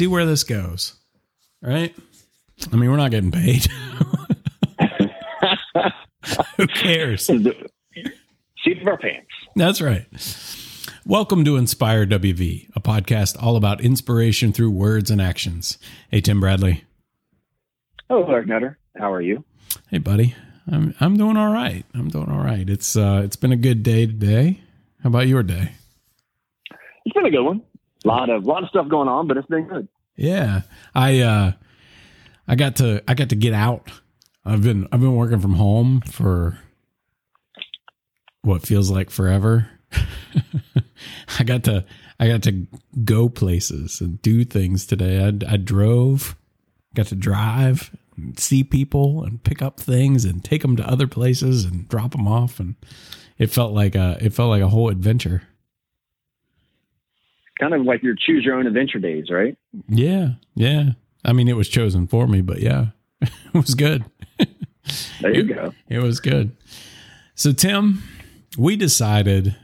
see where this goes. Right? I mean, we're not getting paid. Who cares? Seat of our pants. That's right. Welcome to Inspire WV, a podcast all about inspiration through words and actions. Hey, Tim Bradley. Hello, Eric Nutter. How are you? Hey, buddy. I'm I'm doing all right. I'm doing all right. It's uh it's been a good day today. How about your day? It's been a good one. A lot of lot of stuff going on, but it's been good. Yeah. I uh I got to I got to get out. I've been I've been working from home for what feels like forever. I got to I got to go places and do things today. I I drove, got to drive, see people and pick up things and take them to other places and drop them off and it felt like a it felt like a whole adventure. Kind of like your choose your own adventure days, right? Yeah. Yeah. I mean it was chosen for me, but yeah. it was good. There you it, go. It was good. So Tim, we decided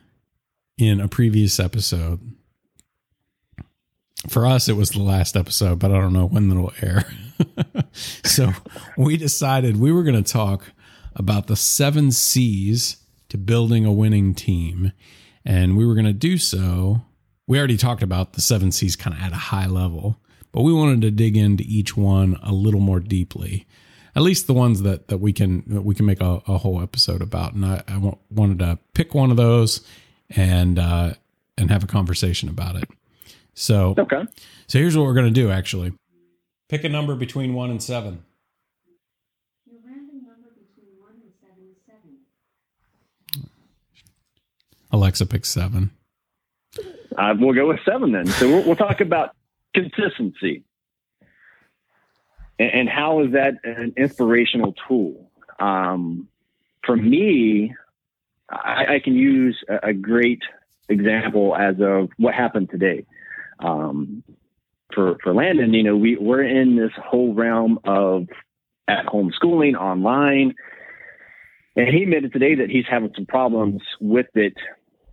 in a previous episode. For us, it was the last episode, but I don't know when it'll air. so we decided we were going to talk about the seven C's to building a winning team. And we were going to do so. We already talked about the seven C's kind of at a high level, but we wanted to dig into each one a little more deeply at least the ones that that we can that we can make a, a whole episode about. And I, I wanted to pick one of those and uh, and have a conversation about it. So okay. So here's what we're gonna do. Actually, pick a number between one and seven. Your random number between 1 and 7 is 7. Alexa picks seven. Uh, we'll go with seven then. So we'll, we'll talk about consistency and, and, how is that an inspirational tool? Um, for me, I, I, can use a, a, great example as of what happened today. Um, for for Landon, you know, we we're in this whole realm of at home schooling online, and he admitted today that he's having some problems with it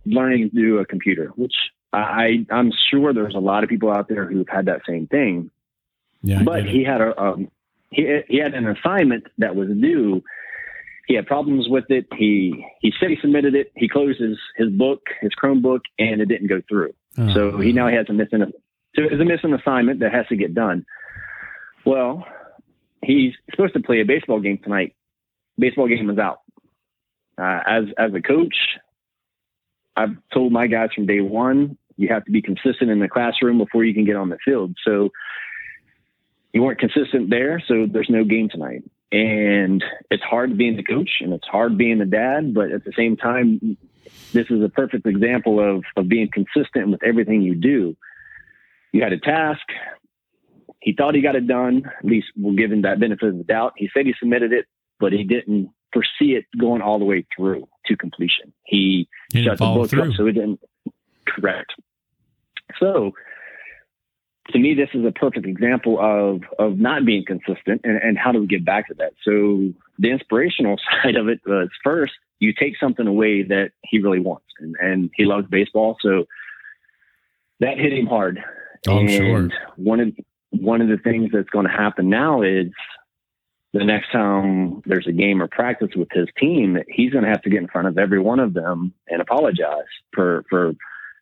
learning do a computer, which I, I'm sure there's a lot of people out there who've had that same thing. Yeah, but he had a um, he he had an assignment that was due. He had problems with it. He he said he submitted it. He closed his his book, his Chromebook, and it didn't go through. Oh. So he now has a missing so it's a missing assignment that has to get done. Well, he's supposed to play a baseball game tonight. Baseball game is out. Uh, as as a coach, I've told my guys from day one, you have to be consistent in the classroom before you can get on the field. So you weren't consistent there, so there's no game tonight. And it's hard being the coach and it's hard being the dad, but at the same time, this is a perfect example of, of being consistent with everything you do. You had a task. He thought he got it done. At least we'll give him that benefit of the doubt. He said he submitted it, but he didn't foresee it going all the way through to completion. He, he shut the book through. up, so it didn't. Correct. So to me, this is a perfect example of of not being consistent, and, and how do we get back to that? So the inspirational side of it uh, was first you take something away that he really wants, and, and he loves baseball, so that hit him hard. Oh, and sure. One of one of the things that's going to happen now is the next time there's a game or practice with his team, he's going to have to get in front of every one of them and apologize for for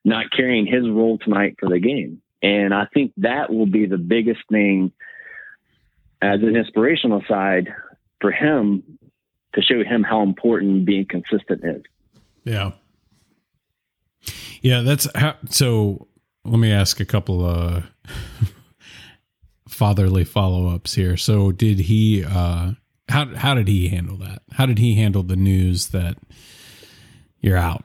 not carrying his role tonight for the game. And I think that will be the biggest thing as an inspirational side for him to show him how important being consistent is. Yeah. Yeah, that's how so let me ask a couple of fatherly follow-ups here. So did he uh how how did he handle that? How did he handle the news that you're out?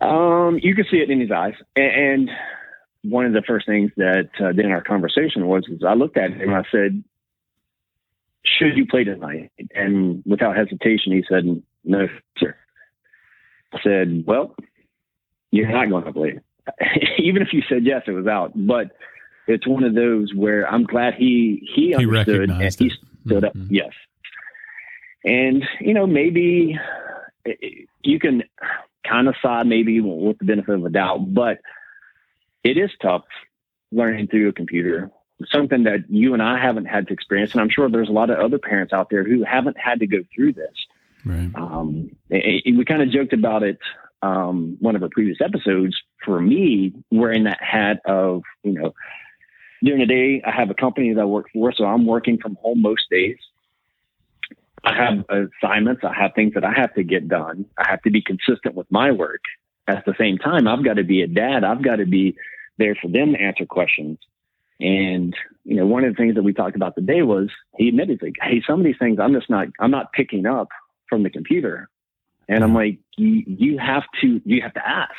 Um, you could see it in his eyes. And, one of the first things that uh, in our conversation was, is I looked at him and I said, should you play tonight? And without hesitation, he said, no, sir. I said, well, you're not going to play. Even if you said yes, it was out. But it's one of those where I'm glad he he, he understood and he stood up. Mm-hmm. Yes, and you know maybe you can kind of side maybe with the benefit of a doubt, but it is tough learning through a computer, something that you and I haven't had to experience. And I'm sure there's a lot of other parents out there who haven't had to go through this. Right. Um, and- and we kind of joked about it um, one of our previous episodes. For me, wearing that hat of, you know, during the day, I have a company that I work for, so I'm working from home most days. I have assignments, I have things that I have to get done. I have to be consistent with my work. At the same time, I've got to be a dad. I've got to be there for them to answer questions. And you know, one of the things that we talked about today was he admitted, like, "Hey, some of these things I'm just not, I'm not picking up from the computer." And I'm like, "You, you have to, you have to ask.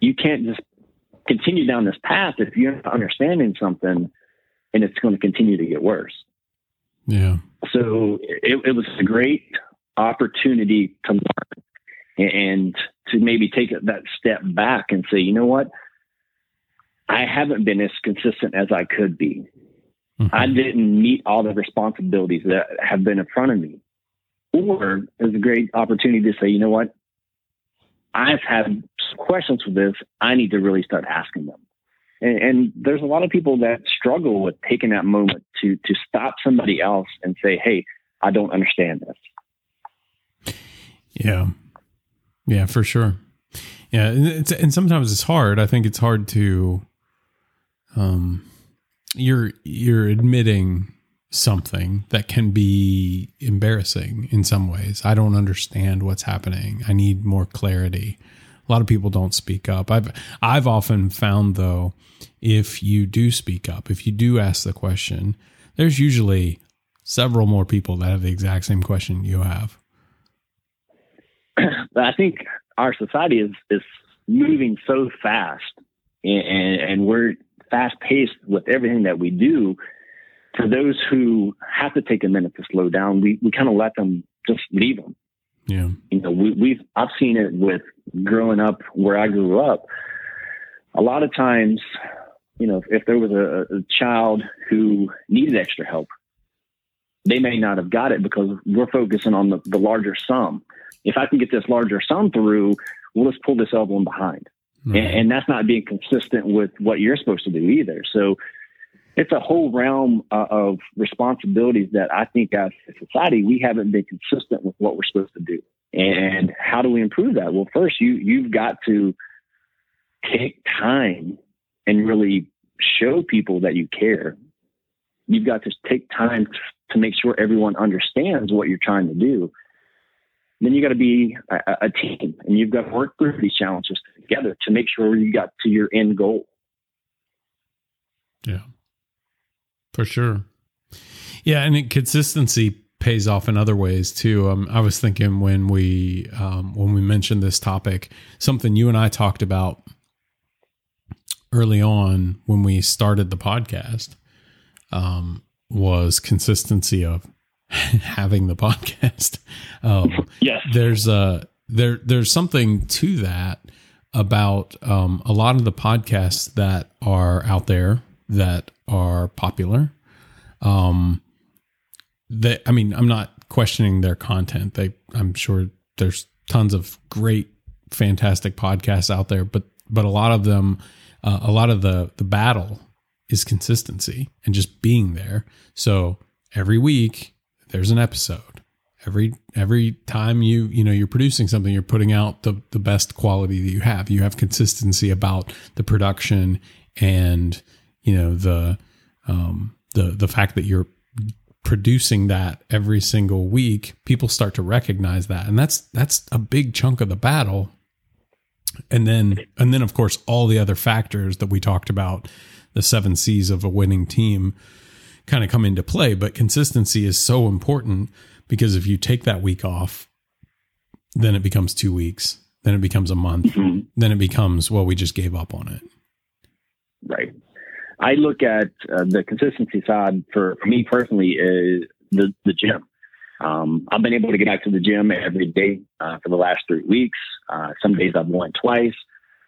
You can't just continue down this path if you're not understanding something, and it's going to continue to get worse." Yeah. So it, it was a great opportunity to learn and to maybe take that step back and say, you know what? I haven't been as consistent as I could be. Mhm. I didn't meet all the responsibilities that have been in front of me. Or it's a great opportunity to say, you know what? I've had questions for this. I need to really start asking them. And, and there's a lot of people that struggle with taking that moment to to stop somebody else and say, "Hey, I don't understand this." Yeah. Yeah, for sure. Yeah, and, and sometimes it's hard. I think it's hard to um you're you're admitting something that can be embarrassing in some ways. I don't understand what's happening. I need more clarity. A lot of people don't speak up. I've I've often found though if you do speak up, if you do ask the question, there's usually several more people that have the exact same question you have. But I think our society is is moving so fast, and, and we're fast paced with everything that we do. For those who have to take a minute to slow down, we, we kind of let them just leave them. Yeah. You know, we, we've I've seen it with growing up where I grew up. A lot of times, you know, if there was a, a child who needed extra help, they may not have got it because we're focusing on the, the larger sum. If I can get this larger sum through, we'll just pull this other one behind. Right. And, and that's not being consistent with what you're supposed to do either. So it's a whole realm uh, of responsibilities that I think as a society we haven't been consistent with what we're supposed to do. And how do we improve that? Well, first you you've got to take time and really show people that you care. You've got to take time to make sure everyone understands what you're trying to do. Then you got to be a, a team, and you've got to work through these challenges together to make sure you got to your end goal. Yeah, for sure. Yeah, and it, consistency pays off in other ways too. Um, I was thinking when we um, when we mentioned this topic, something you and I talked about early on when we started the podcast um, was consistency of having the podcast. Um, Yes. there's a there there's something to that about um, a lot of the podcasts that are out there that are popular. Um, that I mean, I'm not questioning their content. They, I'm sure there's tons of great, fantastic podcasts out there, but but a lot of them, uh, a lot of the the battle is consistency and just being there. So every week there's an episode. Every every time you you know you're producing something, you're putting out the the best quality that you have. You have consistency about the production and you know the um, the the fact that you're producing that every single week. People start to recognize that, and that's that's a big chunk of the battle. And then and then of course all the other factors that we talked about, the seven C's of a winning team kind of come into play. But consistency is so important because if you take that week off, then it becomes two weeks, then it becomes a month, Mhm. then it becomes, well, we just gave up on it. Right. I look at uh, the consistency side for, for me personally is the, the gym. Um, I've been able to get back to the gym every day uh, for the last three weeks. Uh, some days I've went twice.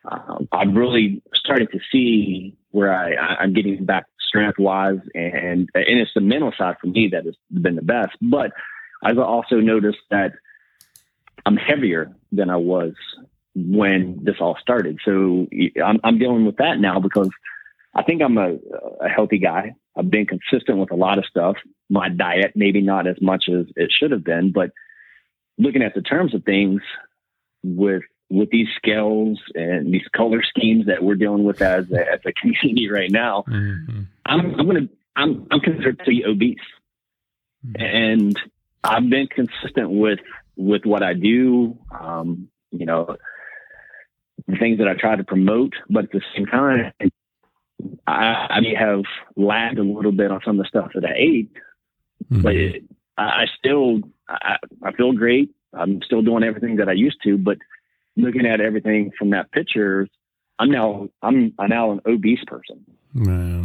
Um, I've really started to see where I, I'm getting back strength wise, and and it's the mental side for me that has been the best. But I've also noticed that I'm heavier than I was when this all started. So I'm, I'm dealing with that now because I think I'm a, a healthy guy. I've been consistent with a lot of stuff. My diet, maybe not as much as it should have been, but looking at the terms of things with with these scales and these color schemes that we're dealing with as a, as a community right now, Mhm. I'm, I'm gonna I'm I'm considered to be obese, and I've been consistent with with what I do. Um, you know, the things that I try to promote, but at the same time, I, I may have lagged a little bit on some of the stuff that I ate, Mhm. but it, I, I still I, I feel great. I'm still doing everything that I used to, but looking at everything from that picture, I'm now I'm, I'm now an obese person. Yeah.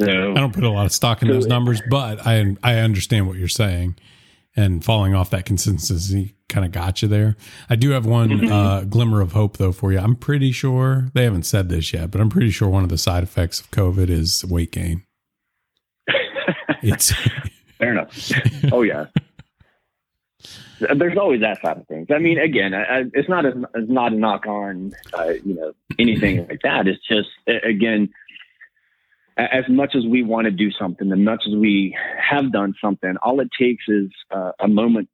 So I don't put a lot of stock in So- those numbers, but I I understand what you're saying. And falling off that consistency kind of got you there. I do have one Mhm. uh, glimmer of hope though for you. I'm pretty sure they haven't said this yet, but I'm pretty sure one of the side effects of COVID is weight gain. It's Fair enough. Oh yeah. There's always that side of things. I mean, again, I, I, it's not a it's not a knock on uh, you know anything like that. It's just again, as much as we want to do something, as much as we have done something, all it takes is uh, a moment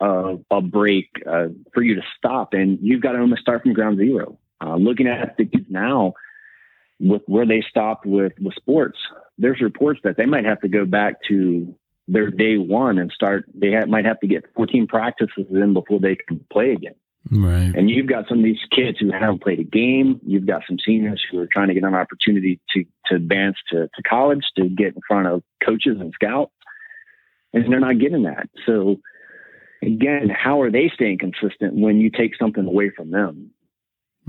of a break uh, for you to stop, and you've got to almost start from ground zero. Uh, looking at the kids now, with where they stopped with with sports, there's reports that they might have to go back to their day one and start. They ha- might have to get 14 practices in before they can play again. Right. And you've got some of these kids who haven't played a game. You've got some seniors who are trying to get an opportunity to to advance to, to college to get in front of coaches and scouts, and they're not getting that. So again, how are they staying consistent when you take something away from them?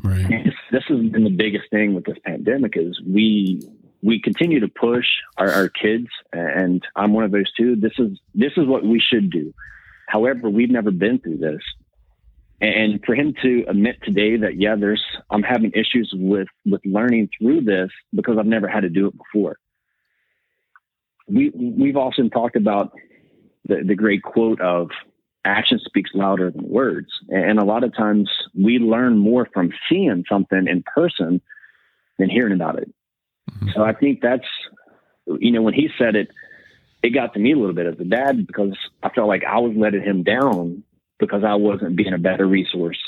Right. And this, this has been the biggest thing with this pandemic is we we continue to push our, our kids, and I'm one of those too. This is this is what we should do. However, we've never been through this, and for him to admit today that yeah, there's I'm having issues with with learning through this because I've never had to do it before. We we've also talked about the, the great quote of action speaks louder than words. And a lot of times we learn more from seeing something in person than hearing about it. Mhm. So I think that's, you know, when he said it, it got to me a little bit as a dad because I felt like I was letting him down because I wasn't being a better resource.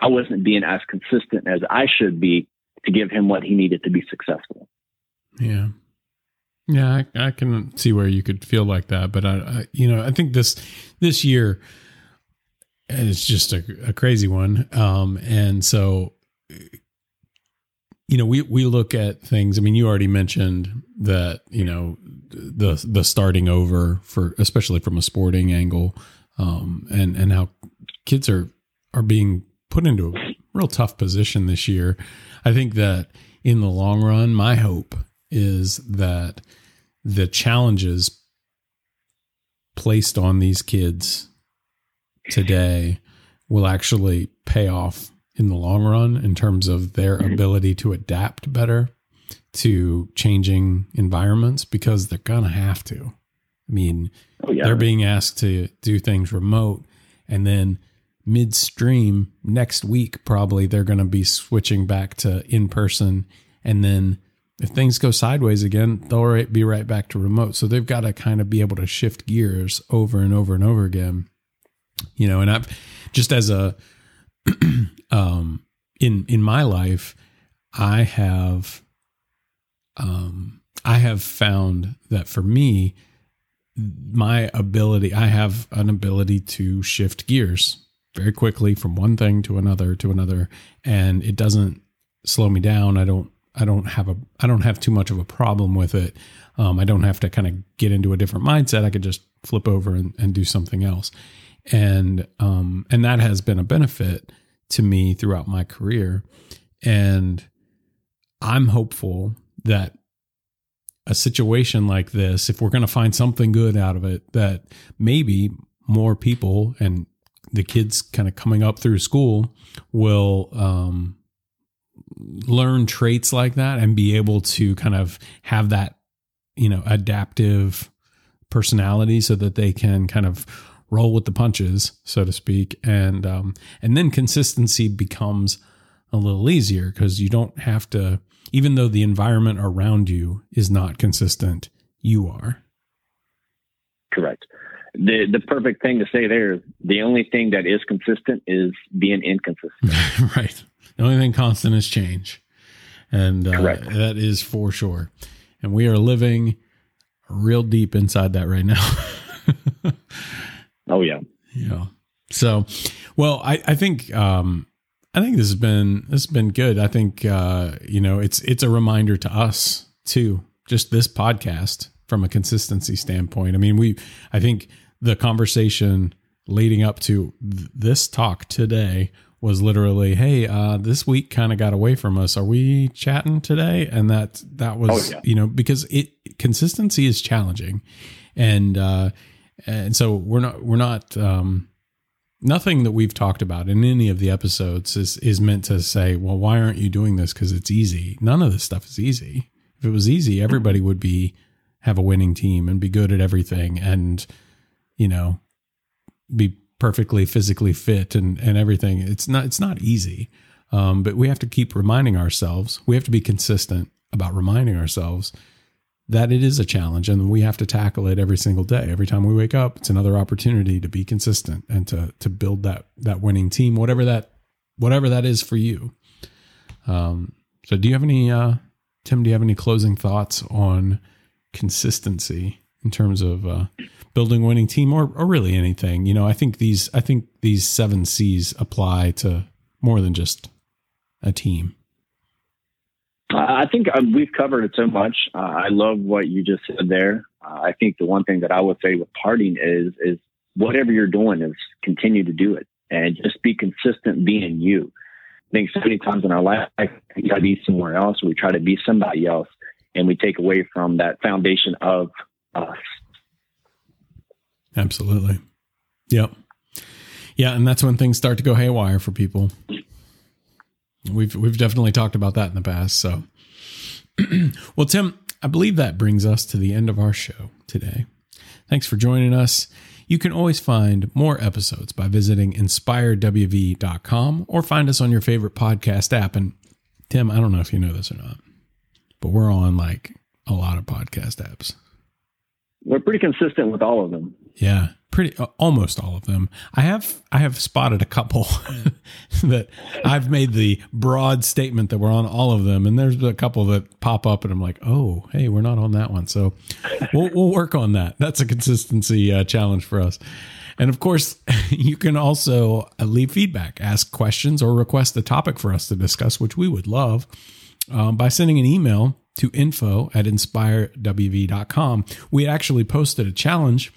I wasn't being as consistent as I should be to give him what he needed to be successful. Yeah. Yeah, I, I can see where you could feel like that, but I, I you know, I think this this year is just a, a crazy one. Um, and so, you know, we we look at things. I mean, you already mentioned that you know the the starting over for especially from a sporting angle, um, and and how kids are are being put into a real tough position this year. I think that in the long run, my hope is that the challenges placed on these kids today will actually pay off in the long run in terms of their ability to adapt better to changing environments because they're going to have to. I mean, Oh yeah. they're being asked to do things remote and then midstream next week probably they're going to be switching back to in person and then if things go sideways again they'll right- be right back to remote so they've got to kind of be able to shift gears over and over and over again you know and i've just as a um in in my life i have um i have found that for me my ability i have an ability to shift gears very quickly from one thing to another to another and it doesn't slow me down. I don't i don't have a i don't have too much of a problem with it. Um, i don't have to kind of get into a different mindset. I could just flip over and, and do something else. And um and that has been a benefit to me throughout my career. And i'm hopeful that a situation like this, if we're going to find something good out of it, that maybe more people and the kids kind of coming up through school will um, learn traits like that and be able to kind of have that, you know, adaptive personality so that they can kind of roll with the punches, so to speak, and um, and then consistency becomes a little easier because you don't have to even though the environment around you is not consistent, you are. Correct. The the perfect thing to say there is the only thing that is consistent is being inconsistent. right. The only thing constant is change. And uh, Correct. that is for sure. And we are living real deep inside that right now. Oh yeah. Yeah. So, well, I, I think, um, I think this has been, this has been good. I think, uh, you know, it's, it's a reminder to us too, just this podcast from a consistency standpoint. I mean, we, I think the conversation leading up to th- this talk today was literally, Hey, uh, this week kind of got away from us. Are we chatting today? And that, that was, Oh, yeah. you know, because it, consistency is challenging and, uh, and so we're not we're not um nothing that we've talked about in any of the episodes is is meant to say well why aren't you doing this? Because it's easy. None of this stuff is easy. If it was easy everybody would be have a winning team and be good at everything and you know be perfectly physically fit and and everything. It's not it's not easy. Um but we have to keep reminding ourselves. We have to be consistent about reminding ourselves that it is a challenge and we have to tackle it every single day. Every time we wake up, it's another opportunity to be consistent and to to build that that winning team, whatever that whatever that is for you. Um, so do you have any uh Tim, do you have any closing thoughts on consistency in terms of uh building a winning team or or really anything? You know, I think these I think these 7 Cs apply to more than just a team. I think um, we've covered it so much. Uh, I love what you just said there. Uh, I think the one thing that I would say with parting is is whatever you're doing is continue to do it and just be consistent being you. I think so many times in our life we try to be somewhere else, we try to be somebody else, and we take away from that foundation of us. Absolutely. Yep. Yeah, and that's when things start to go haywire for people. We've we've definitely talked about that in the past. So, well, Tim, I believe that brings us to the end of our show today. Thanks for joining us. You can always find more episodes by visiting inspirewv.com or find us on your favorite podcast app. And Tim, I don't know if you know this or not, but we're on like a lot of podcast apps. We're pretty consistent with all of them. Yeah, pretty uh, almost all of them. I have I have spotted a couple that I've made the broad statement that we're on all of them, and there's a couple that pop up, and I'm like, oh, hey, we're not on that one. So we'll we'll work on that. That's a consistency uh, challenge for us. And of course, you can also uh, leave feedback, ask questions, or request a topic for us to discuss, which we would love um, by sending an email to info at inspirewv.com. We actually posted a challenge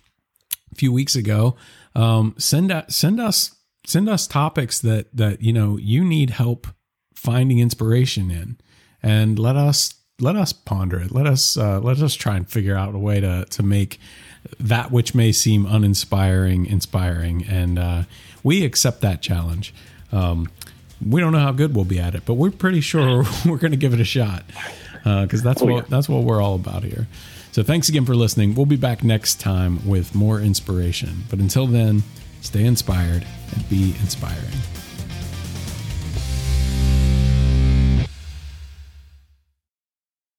a few weeks ago. Um, send out, send us send us topics that that you know you need help finding inspiration in, and let us let us ponder it. Let us uh, let us try and figure out a way to to make that which may seem uninspiring inspiring, and uh, we accept that challenge. Um, we don't know how good we'll be at it, but we're pretty sure we're going to give it a shot Uh, because that's Oh, what yeah. that's what we're all about here. So thanks again for listening. We'll be back next time with more inspiration. But until then, stay inspired and be inspiring.